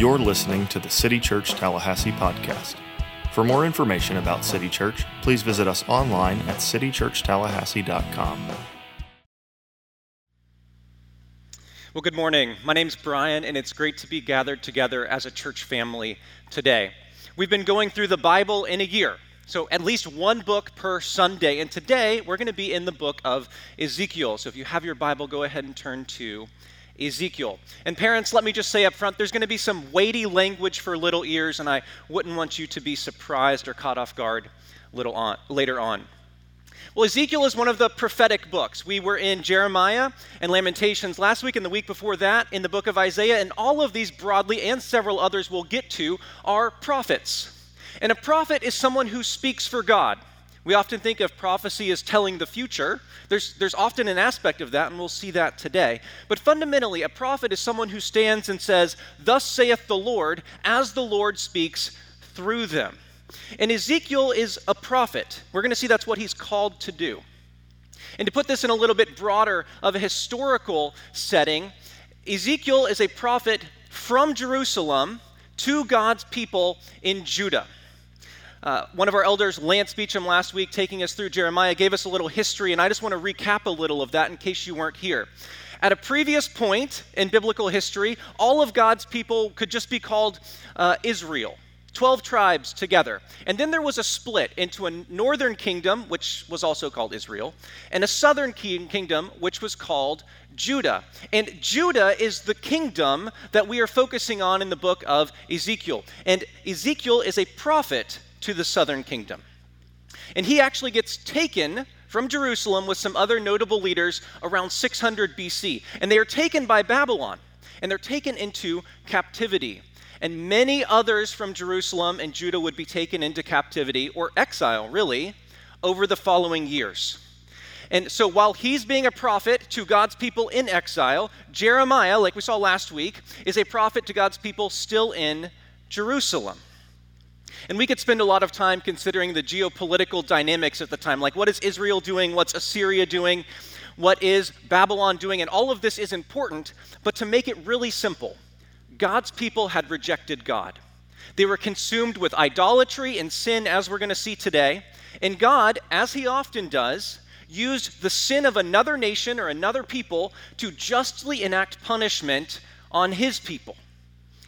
You're listening to the City Church Tallahassee podcast. For more information about City Church, please visit us online at citychurchtallahassee.com. Well, good morning. My name's Brian, and it's great to be gathered together as a church family today. We've been going through the Bible in a year, so at least one book per Sunday, and today we're going to be in the book of Ezekiel. So if you have your Bible, go ahead and turn to Ezekiel. And parents, let me just say up front there's going to be some weighty language for little ears, and I wouldn't want you to be surprised or caught off guard little on, later on. Well, Ezekiel is one of the prophetic books. We were in Jeremiah and Lamentations last week and the week before that in the book of Isaiah, and all of these broadly and several others we'll get to are prophets. And a prophet is someone who speaks for God. We often think of prophecy as telling the future. There's, there's often an aspect of that, and we'll see that today. But fundamentally, a prophet is someone who stands and says, Thus saith the Lord, as the Lord speaks through them. And Ezekiel is a prophet. We're going to see that's what he's called to do. And to put this in a little bit broader of a historical setting, Ezekiel is a prophet from Jerusalem to God's people in Judah. Uh, one of our elders, Lance Beecham, last week, taking us through Jeremiah, gave us a little history, and I just want to recap a little of that in case you weren't here. At a previous point in biblical history, all of God's people could just be called uh, Israel. 12 tribes together. And then there was a split into a northern kingdom, which was also called Israel, and a southern kingdom, which was called Judah. And Judah is the kingdom that we are focusing on in the book of Ezekiel. And Ezekiel is a prophet to the southern kingdom. And he actually gets taken from Jerusalem with some other notable leaders around 600 BC. And they are taken by Babylon, and they're taken into captivity. And many others from Jerusalem and Judah would be taken into captivity, or exile, really, over the following years. And so while he's being a prophet to God's people in exile, Jeremiah, like we saw last week, is a prophet to God's people still in Jerusalem. And we could spend a lot of time considering the geopolitical dynamics at the time. Like, what is Israel doing? What's Assyria doing? What is Babylon doing? And all of this is important, but to make it really simple, God's people had rejected God. They were consumed with idolatry and sin, as we're going to see today. And God, as He often does, used the sin of another nation or another people to justly enact punishment on His people.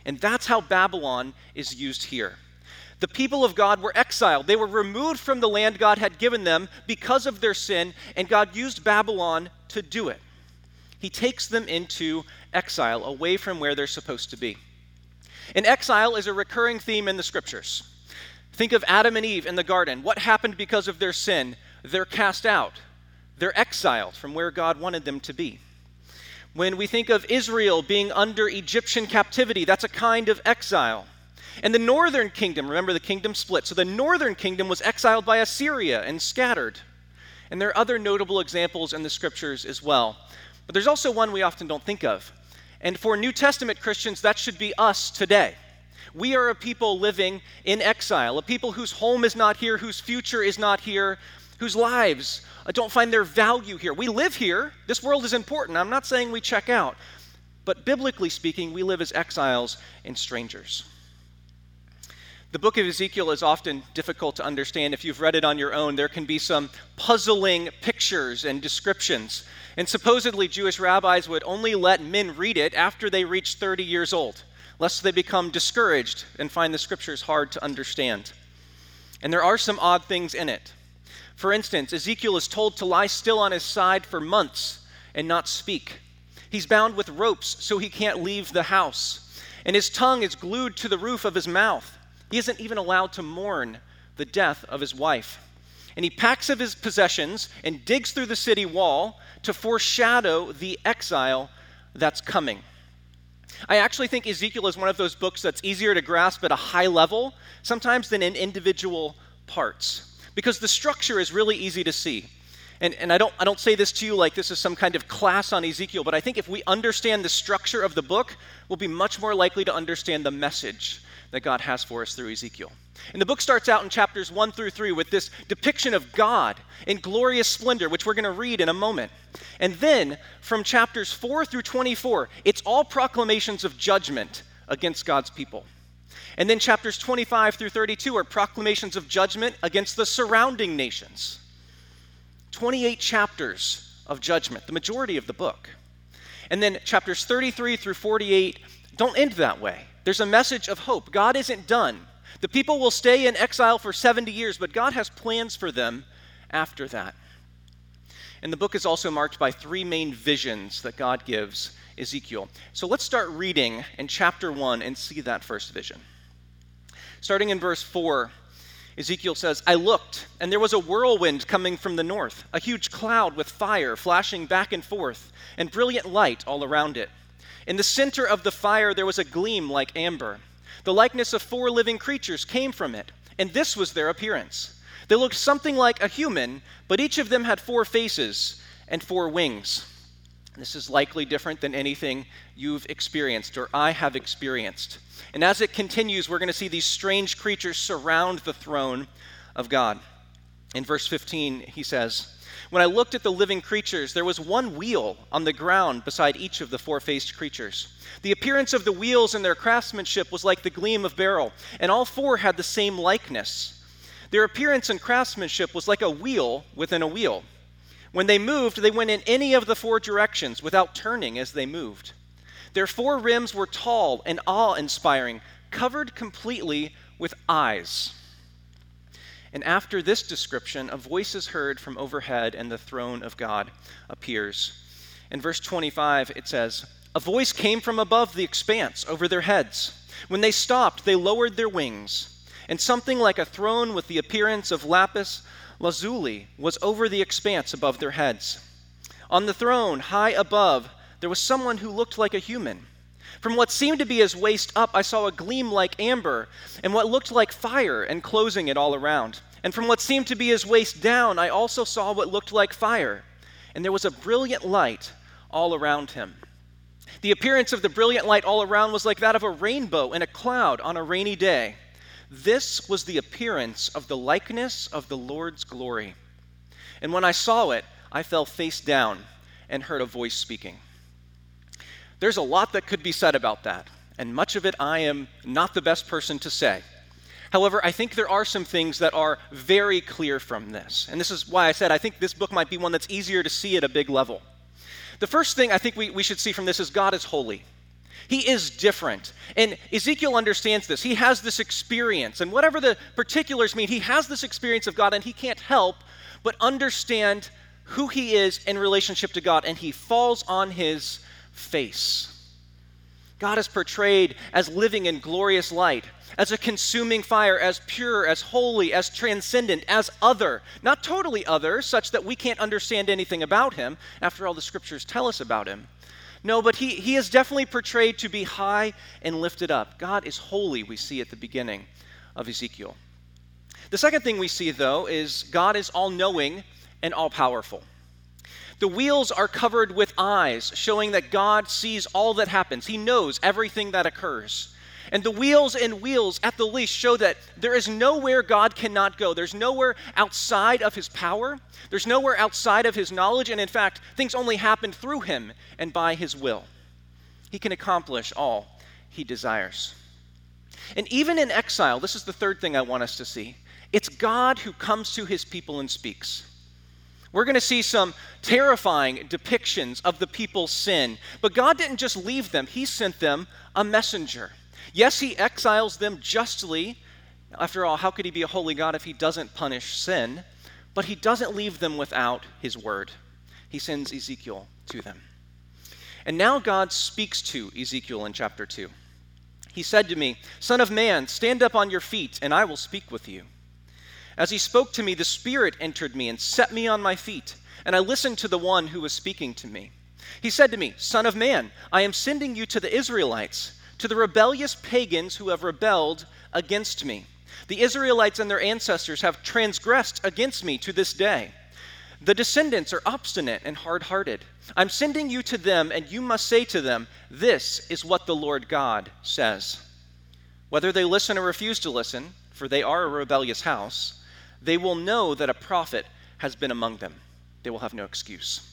And that's how Babylon is used here the people of God were exiled. They were removed from the land God had given them because of their sin, and God used Babylon to do it. He takes them into exile, away from where they're supposed to be. And exile is a recurring theme in the scriptures. Think of Adam and Eve in the garden. What happened because of their sin? They're cast out, they're exiled from where God wanted them to be. When we think of Israel being under Egyptian captivity, that's a kind of exile. And the northern kingdom, remember the kingdom split. So the northern kingdom was exiled by Assyria and scattered. And there are other notable examples in the scriptures as well. But there's also one we often don't think of. And for New Testament Christians, that should be us today. We are a people living in exile, a people whose home is not here, whose future is not here, whose lives don't find their value here. We live here. This world is important. I'm not saying we check out. But biblically speaking, we live as exiles and strangers. The book of Ezekiel is often difficult to understand. If you've read it on your own, there can be some puzzling pictures and descriptions. And supposedly, Jewish rabbis would only let men read it after they reached 30 years old, lest they become discouraged and find the scriptures hard to understand. And there are some odd things in it. For instance, Ezekiel is told to lie still on his side for months and not speak. He's bound with ropes so he can't leave the house, and his tongue is glued to the roof of his mouth. He isn't even allowed to mourn the death of his wife. And he packs up his possessions and digs through the city wall to foreshadow the exile that's coming. I actually think Ezekiel is one of those books that's easier to grasp at a high level sometimes than in individual parts because the structure is really easy to see. And, and I, don't, I don't say this to you like this is some kind of class on Ezekiel, but I think if we understand the structure of the book, we'll be much more likely to understand the message that God has for us through Ezekiel. And the book starts out in chapters 1 through 3 with this depiction of God in glorious splendor, which we're going to read in a moment. And then from chapters 4 through 24, it's all proclamations of judgment against God's people. And then chapters 25 through 32 are proclamations of judgment against the surrounding nations. 28 chapters of judgment, the majority of the book. And then chapters 33 through 48 don't end that way. There's a message of hope. God isn't done. The people will stay in exile for 70 years, but God has plans for them after that. And the book is also marked by three main visions that God gives Ezekiel. So let's start reading in chapter 1 and see that first vision. Starting in verse 4, Ezekiel says, I looked, and there was a whirlwind coming from the north, a huge cloud with fire flashing back and forth, and brilliant light all around it. In the center of the fire there was a gleam like amber. The likeness of four living creatures came from it, and this was their appearance. They looked something like a human, but each of them had four faces and four wings. This is likely different than anything you've experienced or I have experienced. And as it continues, we're going to see these strange creatures surround the throne of God. In verse 15, he says, When I looked at the living creatures, there was one wheel on the ground beside each of the four faced creatures. The appearance of the wheels and their craftsmanship was like the gleam of beryl, and all four had the same likeness. Their appearance and craftsmanship was like a wheel within a wheel. When they moved, they went in any of the four directions without turning as they moved. Their four rims were tall and awe inspiring, covered completely with eyes. And after this description, a voice is heard from overhead, and the throne of God appears. In verse 25, it says, A voice came from above the expanse over their heads. When they stopped, they lowered their wings, and something like a throne with the appearance of lapis lazuli was over the expanse above their heads. On the throne, high above, there was someone who looked like a human. From what seemed to be his waist up, I saw a gleam like amber, and what looked like fire enclosing it all around. And from what seemed to be his waist down, I also saw what looked like fire, and there was a brilliant light all around him. The appearance of the brilliant light all around was like that of a rainbow in a cloud on a rainy day. This was the appearance of the likeness of the Lord's glory. And when I saw it, I fell face down and heard a voice speaking. There's a lot that could be said about that, and much of it I am not the best person to say. However, I think there are some things that are very clear from this. And this is why I said I think this book might be one that's easier to see at a big level. The first thing I think we, we should see from this is God is holy. He is different. And Ezekiel understands this. He has this experience. And whatever the particulars mean, he has this experience of God, and he can't help but understand who he is in relationship to God. And he falls on his face. God is portrayed as living in glorious light, as a consuming fire, as pure, as holy, as transcendent, as other. Not totally other, such that we can't understand anything about him. After all, the scriptures tell us about him. No, but he, he is definitely portrayed to be high and lifted up. God is holy, we see at the beginning of Ezekiel. The second thing we see, though, is God is all knowing and all powerful. The wheels are covered with eyes, showing that God sees all that happens. He knows everything that occurs. And the wheels and wheels, at the least, show that there is nowhere God cannot go. There's nowhere outside of his power, there's nowhere outside of his knowledge, and in fact, things only happen through him and by his will. He can accomplish all he desires. And even in exile, this is the third thing I want us to see it's God who comes to his people and speaks. We're going to see some terrifying depictions of the people's sin. But God didn't just leave them, He sent them a messenger. Yes, He exiles them justly. After all, how could He be a holy God if He doesn't punish sin? But He doesn't leave them without His word. He sends Ezekiel to them. And now God speaks to Ezekiel in chapter 2. He said to me, Son of man, stand up on your feet, and I will speak with you. As he spoke to me, the Spirit entered me and set me on my feet, and I listened to the one who was speaking to me. He said to me, Son of man, I am sending you to the Israelites, to the rebellious pagans who have rebelled against me. The Israelites and their ancestors have transgressed against me to this day. The descendants are obstinate and hard hearted. I'm sending you to them, and you must say to them, This is what the Lord God says. Whether they listen or refuse to listen, for they are a rebellious house, they will know that a prophet has been among them. They will have no excuse.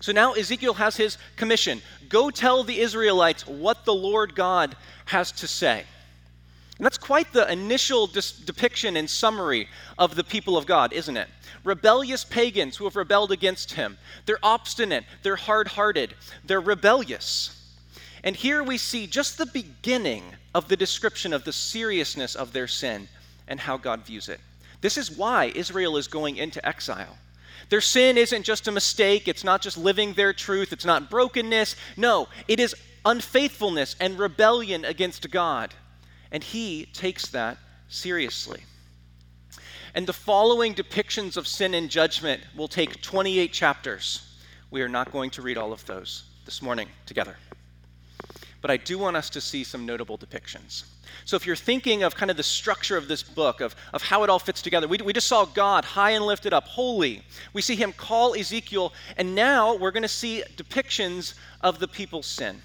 So now Ezekiel has his commission go tell the Israelites what the Lord God has to say. And that's quite the initial dis- depiction and summary of the people of God, isn't it? Rebellious pagans who have rebelled against him. They're obstinate, they're hard hearted, they're rebellious. And here we see just the beginning of the description of the seriousness of their sin and how God views it. This is why Israel is going into exile. Their sin isn't just a mistake, it's not just living their truth, it's not brokenness. No, it is unfaithfulness and rebellion against God. And he takes that seriously. And the following depictions of sin and judgment will take 28 chapters. We are not going to read all of those this morning together. But I do want us to see some notable depictions. So, if you're thinking of kind of the structure of this book, of, of how it all fits together, we, we just saw God high and lifted up, holy. We see him call Ezekiel, and now we're going to see depictions of the people's sin.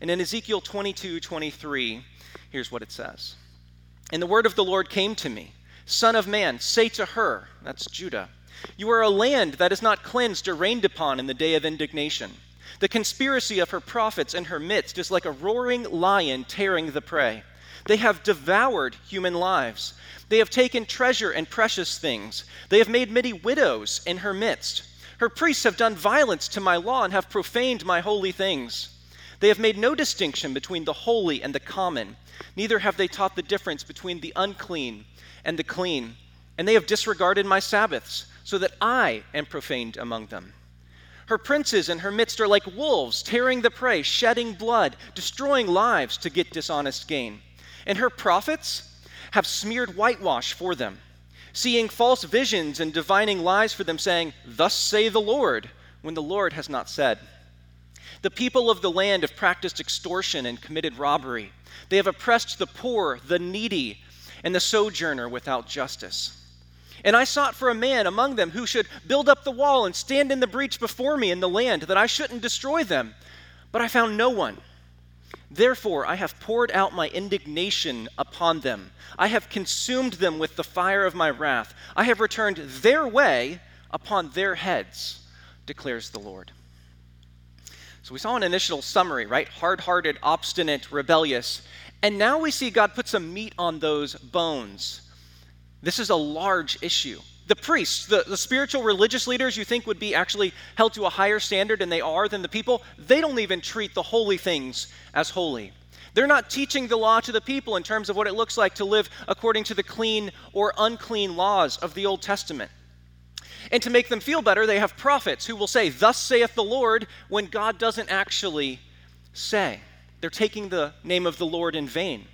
And in Ezekiel 22 23, here's what it says And the word of the Lord came to me Son of man, say to her, that's Judah, you are a land that is not cleansed or rained upon in the day of indignation. The conspiracy of her prophets in her midst is like a roaring lion tearing the prey. They have devoured human lives. They have taken treasure and precious things. They have made many widows in her midst. Her priests have done violence to my law and have profaned my holy things. They have made no distinction between the holy and the common, neither have they taught the difference between the unclean and the clean. And they have disregarded my Sabbaths, so that I am profaned among them. Her princes in her midst are like wolves, tearing the prey, shedding blood, destroying lives to get dishonest gain. And her prophets have smeared whitewash for them, seeing false visions and divining lies for them, saying, Thus say the Lord, when the Lord has not said. The people of the land have practiced extortion and committed robbery. They have oppressed the poor, the needy, and the sojourner without justice. And I sought for a man among them who should build up the wall and stand in the breach before me in the land, that I shouldn't destroy them. But I found no one. Therefore, I have poured out my indignation upon them. I have consumed them with the fire of my wrath. I have returned their way upon their heads, declares the Lord. So we saw an initial summary, right? Hard hearted, obstinate, rebellious. And now we see God put some meat on those bones. This is a large issue. The priests, the, the spiritual religious leaders you think would be actually held to a higher standard and they are than the people, they don't even treat the holy things as holy. They're not teaching the law to the people in terms of what it looks like to live according to the clean or unclean laws of the Old Testament. And to make them feel better, they have prophets who will say, Thus saith the Lord, when God doesn't actually say. They're taking the name of the Lord in vain.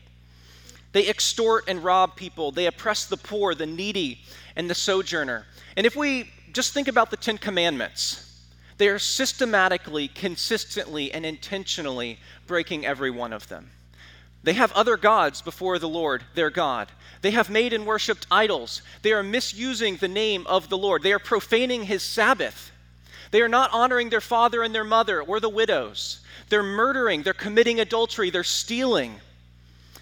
They extort and rob people. They oppress the poor, the needy, and the sojourner. And if we just think about the Ten Commandments, they are systematically, consistently, and intentionally breaking every one of them. They have other gods before the Lord, their God. They have made and worshiped idols. They are misusing the name of the Lord. They are profaning his Sabbath. They are not honoring their father and their mother or the widows. They're murdering, they're committing adultery, they're stealing,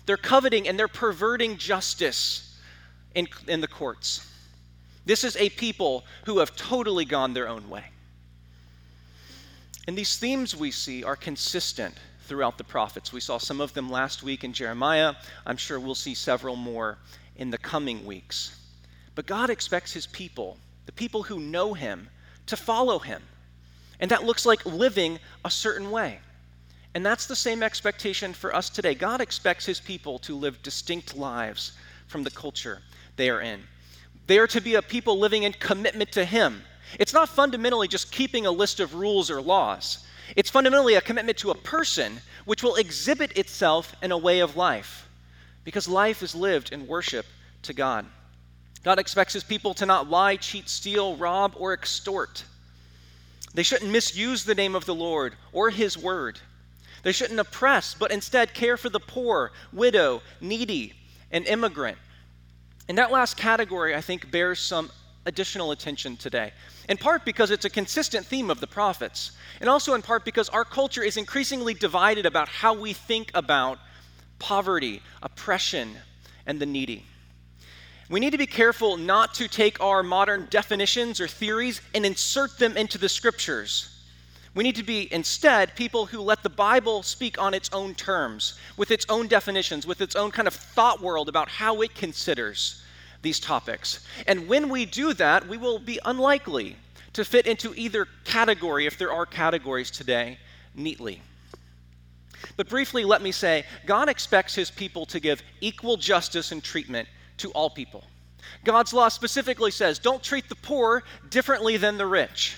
they're coveting, and they're perverting justice in, in the courts. This is a people who have totally gone their own way. And these themes we see are consistent throughout the prophets. We saw some of them last week in Jeremiah. I'm sure we'll see several more in the coming weeks. But God expects his people, the people who know him, to follow him. And that looks like living a certain way. And that's the same expectation for us today. God expects his people to live distinct lives from the culture they are in. They are to be a people living in commitment to him. It's not fundamentally just keeping a list of rules or laws. It's fundamentally a commitment to a person which will exhibit itself in a way of life because life is lived in worship to God. God expects his people to not lie, cheat, steal, rob, or extort. They shouldn't misuse the name of the Lord or his word. They shouldn't oppress, but instead care for the poor, widow, needy, and immigrant. And that last category, I think, bears some additional attention today. In part because it's a consistent theme of the prophets, and also in part because our culture is increasingly divided about how we think about poverty, oppression, and the needy. We need to be careful not to take our modern definitions or theories and insert them into the scriptures We need to be instead people who let the Bible speak on its own terms, with its own definitions, with its own kind of thought world about how it considers these topics. And when we do that, we will be unlikely to fit into either category, if there are categories today, neatly. But briefly, let me say God expects his people to give equal justice and treatment to all people. God's law specifically says don't treat the poor differently than the rich.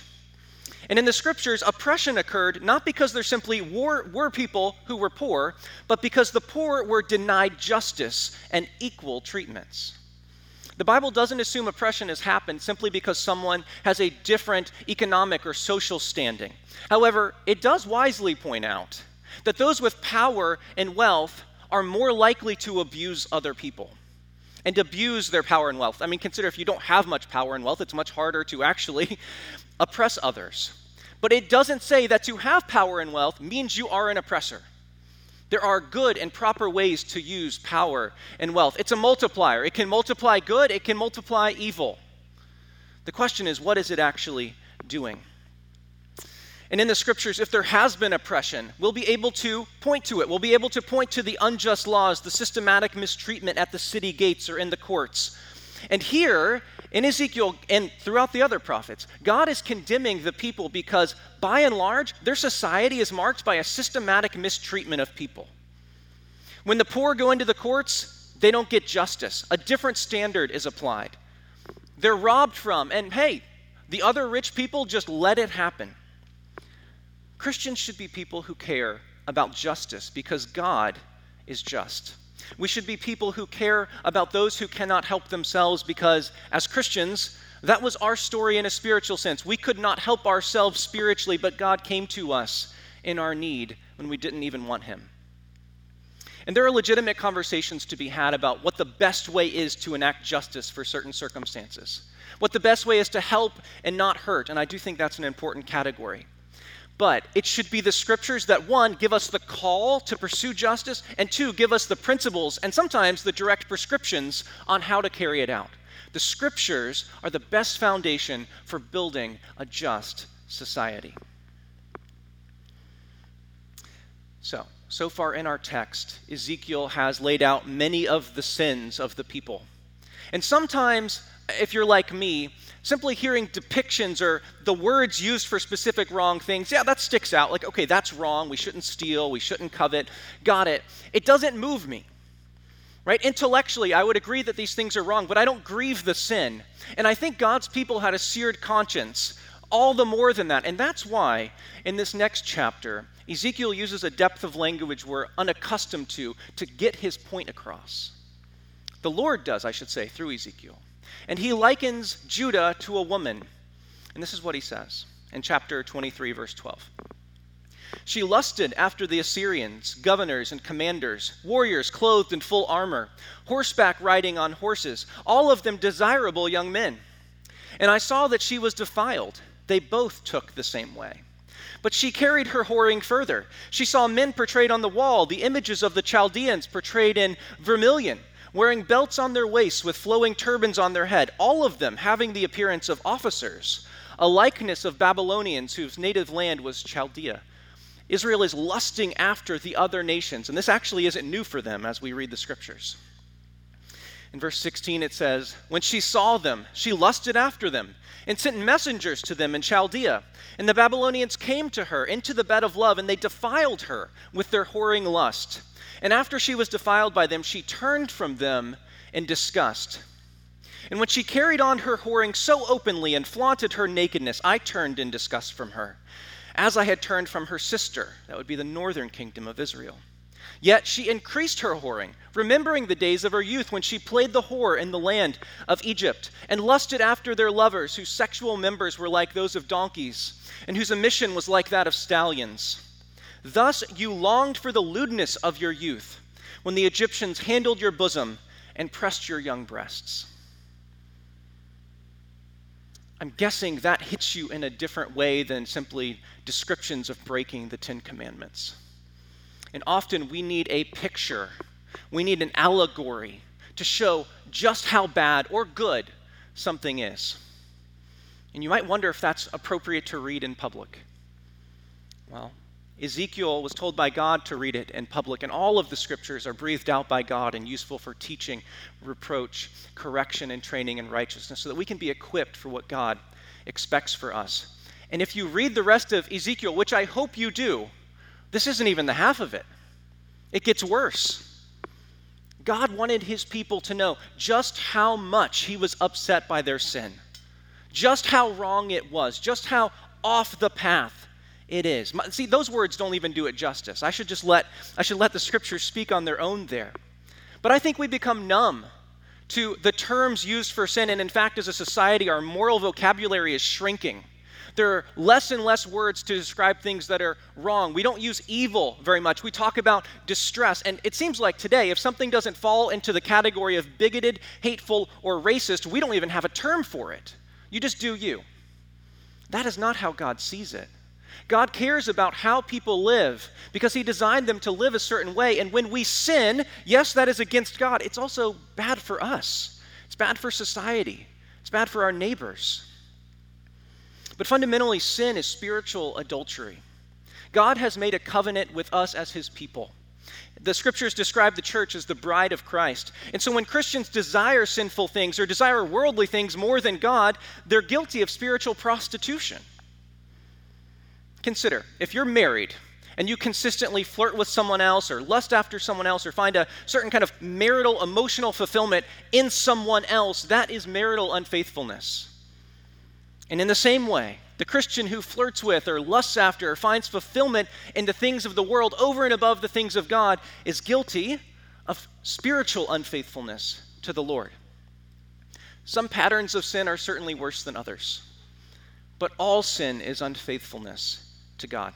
And in the scriptures, oppression occurred not because there simply were, were people who were poor, but because the poor were denied justice and equal treatments. The Bible doesn't assume oppression has happened simply because someone has a different economic or social standing. However, it does wisely point out that those with power and wealth are more likely to abuse other people and abuse their power and wealth. I mean, consider if you don't have much power and wealth, it's much harder to actually oppress others. But it doesn't say that to have power and wealth means you are an oppressor. There are good and proper ways to use power and wealth. It's a multiplier. It can multiply good, it can multiply evil. The question is, what is it actually doing? And in the scriptures, if there has been oppression, we'll be able to point to it. We'll be able to point to the unjust laws, the systematic mistreatment at the city gates or in the courts. And here in Ezekiel and throughout the other prophets, God is condemning the people because, by and large, their society is marked by a systematic mistreatment of people. When the poor go into the courts, they don't get justice. A different standard is applied. They're robbed from, and hey, the other rich people just let it happen. Christians should be people who care about justice because God is just. We should be people who care about those who cannot help themselves because, as Christians, that was our story in a spiritual sense. We could not help ourselves spiritually, but God came to us in our need when we didn't even want Him. And there are legitimate conversations to be had about what the best way is to enact justice for certain circumstances, what the best way is to help and not hurt. And I do think that's an important category. But it should be the scriptures that, one, give us the call to pursue justice, and two, give us the principles and sometimes the direct prescriptions on how to carry it out. The scriptures are the best foundation for building a just society. So, so far in our text, Ezekiel has laid out many of the sins of the people. And sometimes, if you're like me, simply hearing depictions or the words used for specific wrong things, yeah, that sticks out. Like, okay, that's wrong. We shouldn't steal. We shouldn't covet. Got it. It doesn't move me. Right? Intellectually, I would agree that these things are wrong, but I don't grieve the sin. And I think God's people had a seared conscience, all the more than that. And that's why in this next chapter, Ezekiel uses a depth of language we're unaccustomed to to get his point across. The Lord does, I should say, through Ezekiel. And he likens Judah to a woman. And this is what he says in chapter 23, verse 12. She lusted after the Assyrians, governors and commanders, warriors clothed in full armor, horseback riding on horses, all of them desirable young men. And I saw that she was defiled. They both took the same way. But she carried her whoring further. She saw men portrayed on the wall, the images of the Chaldeans portrayed in vermilion wearing belts on their waists with flowing turbans on their head, all of them having the appearance of officers, a likeness of Babylonians whose native land was Chaldea. Israel is lusting after the other nations, and this actually isn't new for them as we read the scriptures. In verse 16, it says, When she saw them, she lusted after them and sent messengers to them in Chaldea. And the Babylonians came to her into the bed of love, and they defiled her with their whoring lust. And after she was defiled by them, she turned from them in disgust. And when she carried on her whoring so openly and flaunted her nakedness, I turned in disgust from her, as I had turned from her sister, that would be the northern kingdom of Israel. Yet she increased her whoring, remembering the days of her youth when she played the whore in the land of Egypt, and lusted after their lovers, whose sexual members were like those of donkeys, and whose emission was like that of stallions. Thus you longed for the lewdness of your youth, when the Egyptians handled your bosom and pressed your young breasts. I'm guessing that hits you in a different way than simply descriptions of breaking the Ten Commandments. And often we need a picture, we need an allegory to show just how bad or good something is. And you might wonder if that's appropriate to read in public. Well, Ezekiel was told by God to read it in public, and all of the scriptures are breathed out by God and useful for teaching, reproach, correction, and training in righteousness so that we can be equipped for what God expects for us. And if you read the rest of Ezekiel, which I hope you do, this isn't even the half of it. It gets worse. God wanted his people to know just how much he was upset by their sin, just how wrong it was, just how off the path it is. See, those words don't even do it justice. I should just let I should let the scriptures speak on their own there. But I think we become numb to the terms used for sin and in fact as a society our moral vocabulary is shrinking. There are less and less words to describe things that are wrong. We don't use evil very much. We talk about distress. And it seems like today, if something doesn't fall into the category of bigoted, hateful, or racist, we don't even have a term for it. You just do you. That is not how God sees it. God cares about how people live because He designed them to live a certain way. And when we sin, yes, that is against God. It's also bad for us, it's bad for society, it's bad for our neighbors. But fundamentally, sin is spiritual adultery. God has made a covenant with us as his people. The scriptures describe the church as the bride of Christ. And so when Christians desire sinful things or desire worldly things more than God, they're guilty of spiritual prostitution. Consider if you're married and you consistently flirt with someone else or lust after someone else or find a certain kind of marital emotional fulfillment in someone else, that is marital unfaithfulness. And in the same way, the Christian who flirts with or lusts after or finds fulfillment in the things of the world over and above the things of God is guilty of spiritual unfaithfulness to the Lord. Some patterns of sin are certainly worse than others, but all sin is unfaithfulness to God.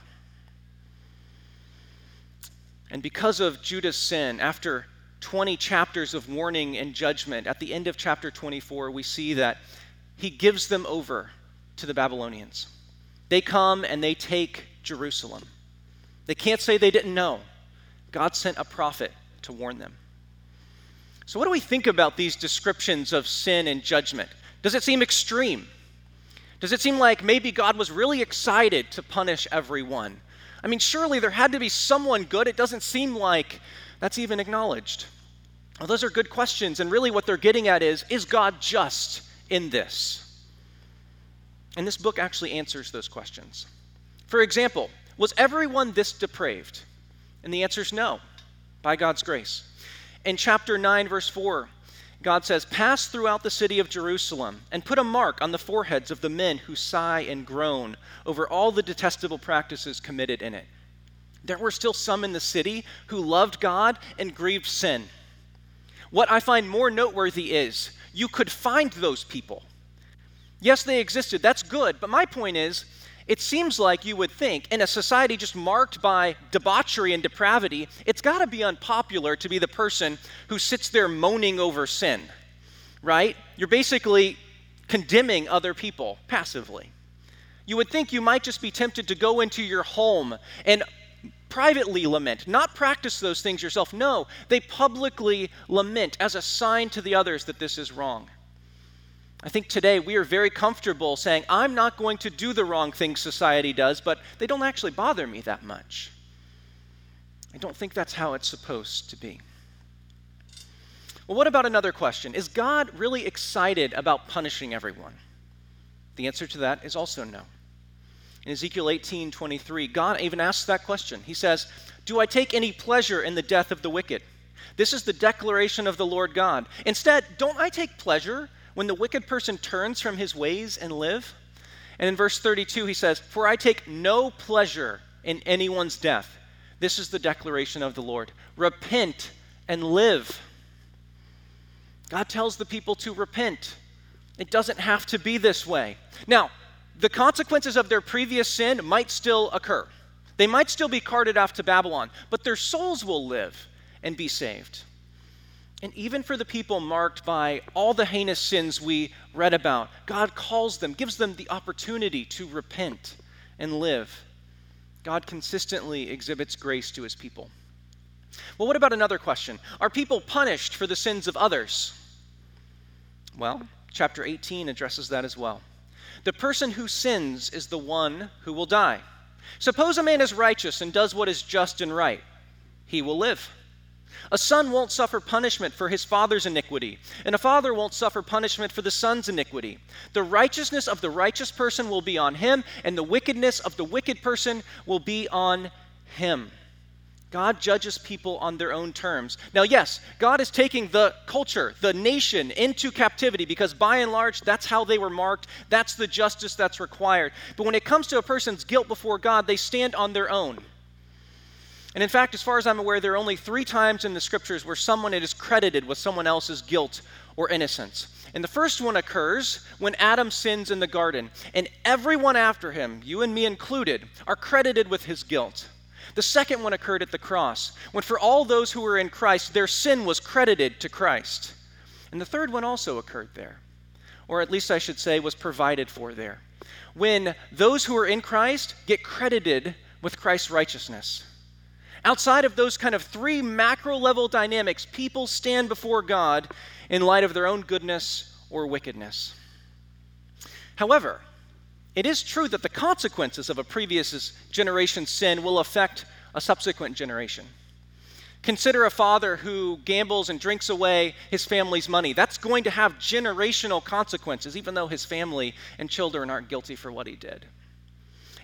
And because of Judah's sin, after 20 chapters of warning and judgment, at the end of chapter 24, we see that he gives them over to the Babylonians. They come and they take Jerusalem. They can't say they didn't know. God sent a prophet to warn them. So, what do we think about these descriptions of sin and judgment? Does it seem extreme? Does it seem like maybe God was really excited to punish everyone? I mean, surely there had to be someone good. It doesn't seem like that's even acknowledged. Well, those are good questions, and really what they're getting at is is God just in this? And this book actually answers those questions. For example, was everyone this depraved? And the answer is no, by God's grace. In chapter 9, verse 4, God says, Pass throughout the city of Jerusalem and put a mark on the foreheads of the men who sigh and groan over all the detestable practices committed in it. There were still some in the city who loved God and grieved sin. What I find more noteworthy is you could find those people. Yes, they existed. That's good. But my point is, it seems like you would think in a society just marked by debauchery and depravity, it's got to be unpopular to be the person who sits there moaning over sin, right? You're basically condemning other people passively. You would think you might just be tempted to go into your home and privately lament, not practice those things yourself. No, they publicly lament as a sign to the others that this is wrong. I think today we are very comfortable saying, I'm not going to do the wrong thing society does, but they don't actually bother me that much. I don't think that's how it's supposed to be. Well, what about another question? Is God really excited about punishing everyone? The answer to that is also no. In Ezekiel 18 23, God even asks that question. He says, Do I take any pleasure in the death of the wicked? This is the declaration of the Lord God. Instead, don't I take pleasure when the wicked person turns from his ways and live? And in verse 32, he says, For I take no pleasure in anyone's death. This is the declaration of the Lord. Repent and live. God tells the people to repent. It doesn't have to be this way. Now, the consequences of their previous sin might still occur. They might still be carted off to Babylon, but their souls will live and be saved. And even for the people marked by all the heinous sins we read about, God calls them, gives them the opportunity to repent and live. God consistently exhibits grace to his people. Well, what about another question? Are people punished for the sins of others? Well, chapter 18 addresses that as well. The person who sins is the one who will die. Suppose a man is righteous and does what is just and right, he will live. A son won't suffer punishment for his father's iniquity, and a father won't suffer punishment for the son's iniquity. The righteousness of the righteous person will be on him, and the wickedness of the wicked person will be on him. God judges people on their own terms. Now, yes, God is taking the culture, the nation, into captivity because by and large, that's how they were marked. That's the justice that's required. But when it comes to a person's guilt before God, they stand on their own. And in fact, as far as I'm aware, there are only three times in the scriptures where someone is credited with someone else's guilt or innocence. And the first one occurs when Adam sins in the garden, and everyone after him, you and me included, are credited with his guilt. The second one occurred at the cross, when for all those who were in Christ, their sin was credited to Christ. And the third one also occurred there, or at least I should say, was provided for there, when those who are in Christ get credited with Christ's righteousness. Outside of those kind of three macro level dynamics, people stand before God in light of their own goodness or wickedness. However, it is true that the consequences of a previous generation's sin will affect a subsequent generation. Consider a father who gambles and drinks away his family's money. That's going to have generational consequences, even though his family and children aren't guilty for what he did.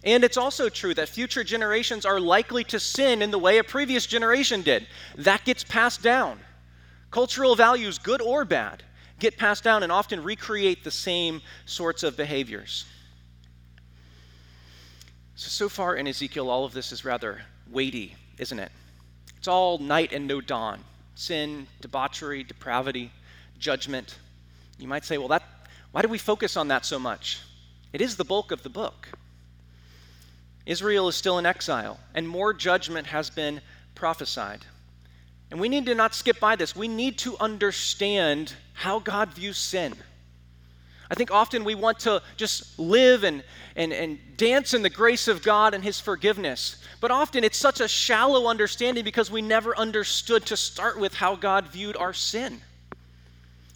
And it's also true that future generations are likely to sin in the way a previous generation did. That gets passed down. Cultural values, good or bad, get passed down and often recreate the same sorts of behaviors. So, so far in Ezekiel, all of this is rather weighty, isn't it? It's all night and no dawn sin, debauchery, depravity, judgment. You might say, well, that, why do we focus on that so much? It is the bulk of the book. Israel is still in exile, and more judgment has been prophesied. And we need to not skip by this. We need to understand how God views sin. I think often we want to just live and, and, and dance in the grace of God and His forgiveness. But often it's such a shallow understanding because we never understood to start with how God viewed our sin.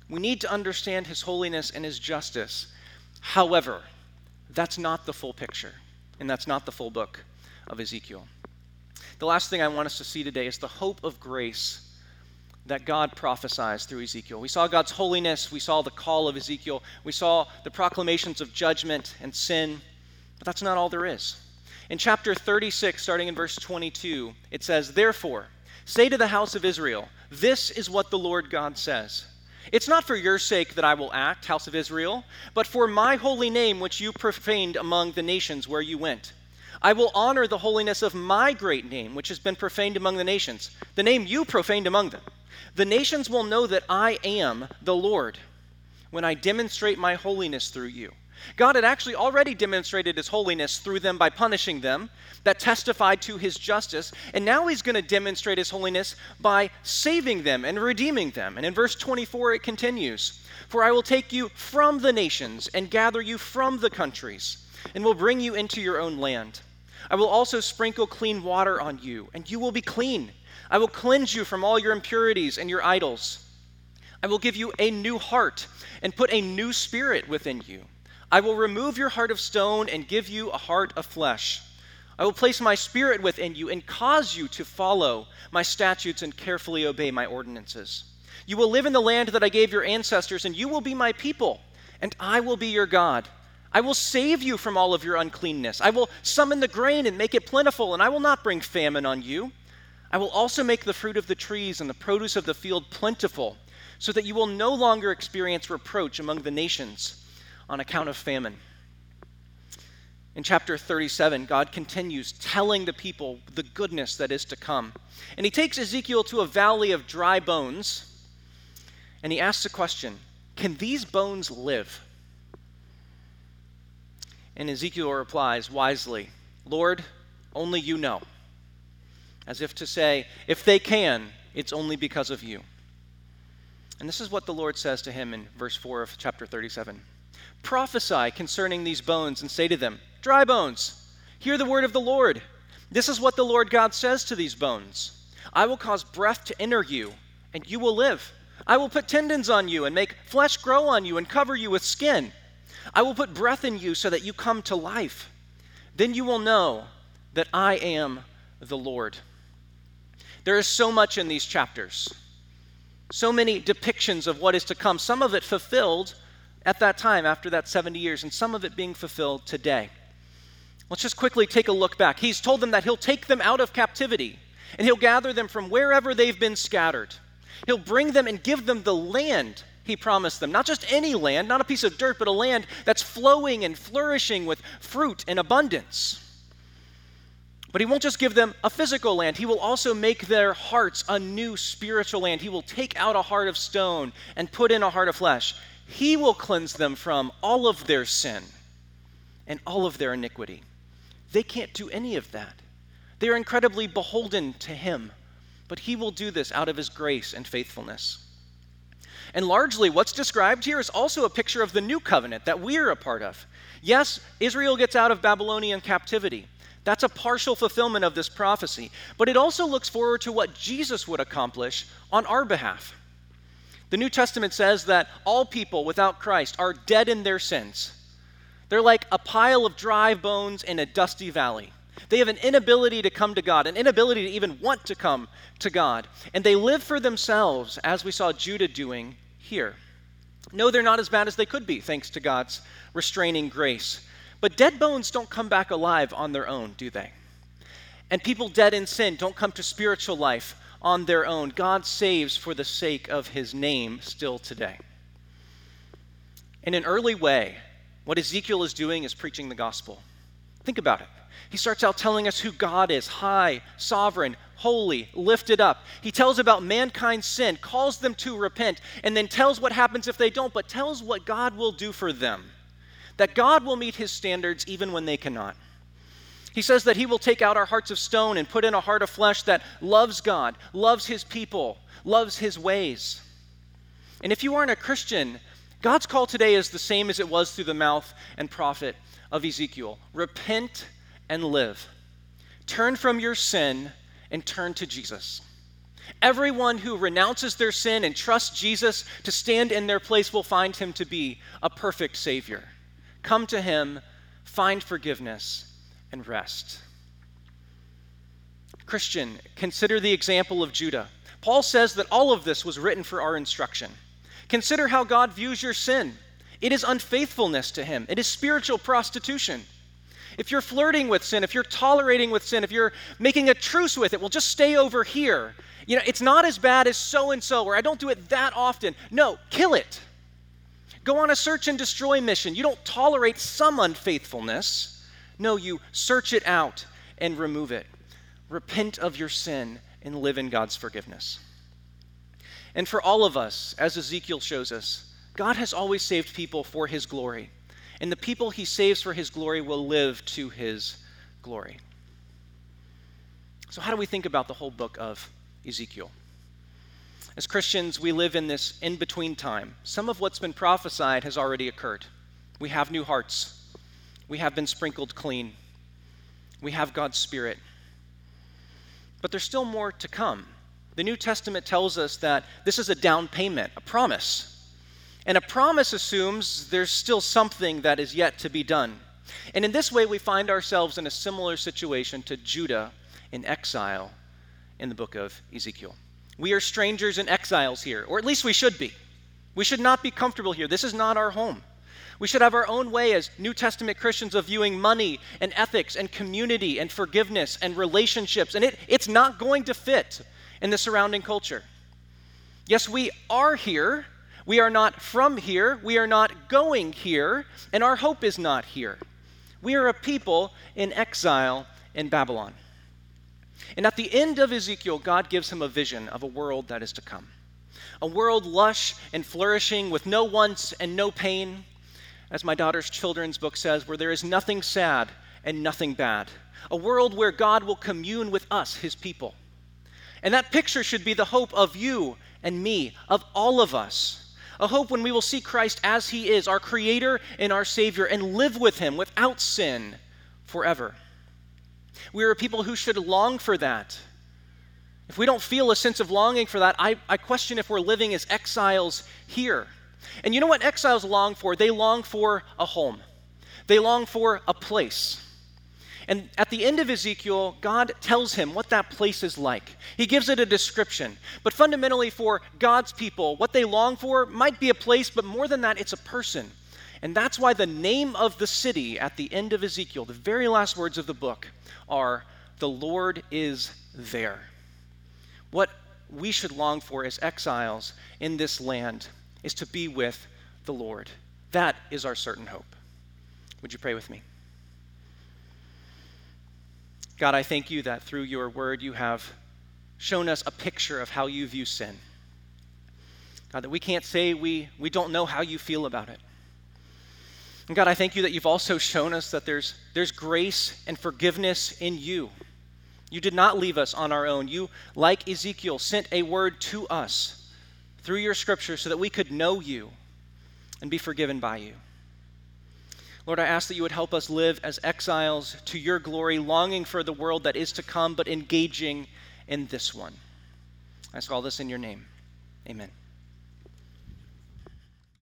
We need to understand His holiness and His justice. However, that's not the full picture, and that's not the full book of Ezekiel. The last thing I want us to see today is the hope of grace that God prophesies through Ezekiel. We saw God's holiness, we saw the call of Ezekiel, we saw the proclamations of judgment and sin, but that's not all there is. In chapter 36, starting in verse 22, it says, Therefore, say to the house of Israel, This is what the Lord God says. It's not for your sake that I will act, house of Israel, but for my holy name which you profaned among the nations where you went. I will honor the holiness of my great name, which has been profaned among the nations, the name you profaned among them. The nations will know that I am the Lord when I demonstrate my holiness through you. God had actually already demonstrated his holiness through them by punishing them, that testified to his justice, and now he's going to demonstrate his holiness by saving them and redeeming them. And in verse 24, it continues For I will take you from the nations and gather you from the countries, and will bring you into your own land. I will also sprinkle clean water on you, and you will be clean I will cleanse you from all your impurities and your idols. I will give you a new heart and put a new spirit within you. I will remove your heart of stone and give you a heart of flesh. I will place my spirit within you and cause you to follow my statutes and carefully obey my ordinances. You will live in the land that I gave your ancestors, and you will be my people, and I will be your God. I will save you from all of your uncleanness. I will summon the grain and make it plentiful, and I will not bring famine on you. I will also make the fruit of the trees and the produce of the field plentiful, so that you will no longer experience reproach among the nations on account of famine. In chapter 37, God continues telling the people the goodness that is to come. And he takes Ezekiel to a valley of dry bones, and he asks a question Can these bones live? And Ezekiel replies wisely, Lord, only you know as if to say, if they can, it's only because of you. And this is what the Lord says to him in verse 4 of chapter 37 Prophesy concerning these bones and say to them, Dry bones, hear the word of the Lord. This is what the Lord God says to these bones I will cause breath to enter you, and you will live. I will put tendons on you and make flesh grow on you and cover you with skin. I will put breath in you so that you come to life. Then you will know that I am the Lord. There is so much in these chapters, so many depictions of what is to come, some of it fulfilled at that time after that 70 years, and some of it being fulfilled today. Let's just quickly take a look back. He's told them that he'll take them out of captivity and he'll gather them from wherever they've been scattered. He'll bring them and give them the land he promised them. Not just any land, not a piece of dirt, but a land that's flowing and flourishing with fruit and abundance. But he won't just give them a physical land, he will also make their hearts a new spiritual land. He will take out a heart of stone and put in a heart of flesh. He will cleanse them from all of their sin and all of their iniquity. They can't do any of that. They are incredibly beholden to him, but he will do this out of his grace and faithfulness. And largely, what's described here is also a picture of the new covenant that we're a part of. Yes, Israel gets out of Babylonian captivity. That's a partial fulfillment of this prophecy. But it also looks forward to what Jesus would accomplish on our behalf. The New Testament says that all people without Christ are dead in their sins. They're like a pile of dry bones in a dusty valley. They have an inability to come to God, an inability to even want to come to God. And they live for themselves, as we saw Judah doing here. No, they're not as bad as they could be, thanks to God's restraining grace. But dead bones don't come back alive on their own, do they? And people dead in sin don't come to spiritual life on their own. God saves for the sake of his name still today. In an early way, what Ezekiel is doing is preaching the gospel. Think about it. He starts out telling us who God is high, sovereign, holy, lifted up. He tells about mankind's sin, calls them to repent, and then tells what happens if they don't, but tells what God will do for them. That God will meet his standards even when they cannot. He says that he will take out our hearts of stone and put in a heart of flesh that loves God, loves his people, loves his ways. And if you aren't a Christian, God's call today is the same as it was through the mouth and prophet of Ezekiel repent and live. Turn from your sin and turn to Jesus. Everyone who renounces their sin and trusts Jesus to stand in their place will find him to be a perfect Savior. Come to him, find forgiveness, and rest. Christian, consider the example of Judah. Paul says that all of this was written for our instruction. Consider how God views your sin. It is unfaithfulness to him, it is spiritual prostitution. If you're flirting with sin, if you're tolerating with sin, if you're making a truce with it, well, just stay over here. You know, it's not as bad as so and so, or I don't do it that often. No, kill it. Go on a search and destroy mission. You don't tolerate some unfaithfulness. No, you search it out and remove it. Repent of your sin and live in God's forgiveness. And for all of us, as Ezekiel shows us, God has always saved people for his glory. And the people he saves for his glory will live to his glory. So, how do we think about the whole book of Ezekiel? As Christians, we live in this in between time. Some of what's been prophesied has already occurred. We have new hearts, we have been sprinkled clean, we have God's Spirit. But there's still more to come. The New Testament tells us that this is a down payment, a promise. And a promise assumes there's still something that is yet to be done. And in this way, we find ourselves in a similar situation to Judah in exile in the book of Ezekiel. We are strangers and exiles here, or at least we should be. We should not be comfortable here. This is not our home. We should have our own way as New Testament Christians of viewing money and ethics and community and forgiveness and relationships. And it, it's not going to fit in the surrounding culture. Yes, we are here. We are not from here. We are not going here. And our hope is not here. We are a people in exile in Babylon. And at the end of Ezekiel, God gives him a vision of a world that is to come. A world lush and flourishing with no wants and no pain. As my daughter's children's book says, where there is nothing sad and nothing bad. A world where God will commune with us, his people. And that picture should be the hope of you and me, of all of us. A hope when we will see Christ as he is, our Creator and our Savior, and live with him without sin forever. We are people who should long for that. If we don't feel a sense of longing for that, I, I question if we're living as exiles here. And you know what exiles long for? They long for a home, they long for a place. And at the end of Ezekiel, God tells him what that place is like. He gives it a description. But fundamentally, for God's people, what they long for might be a place, but more than that, it's a person. And that's why the name of the city at the end of Ezekiel, the very last words of the book, are The Lord is there. What we should long for as exiles in this land is to be with the Lord. That is our certain hope. Would you pray with me? God, I thank you that through your word you have shown us a picture of how you view sin. God, that we can't say we, we don't know how you feel about it. And God, I thank you that you've also shown us that there's, there's grace and forgiveness in you. You did not leave us on our own. You, like Ezekiel, sent a word to us through your scripture so that we could know you and be forgiven by you. Lord, I ask that you would help us live as exiles to your glory, longing for the world that is to come, but engaging in this one. I ask all this in your name. Amen.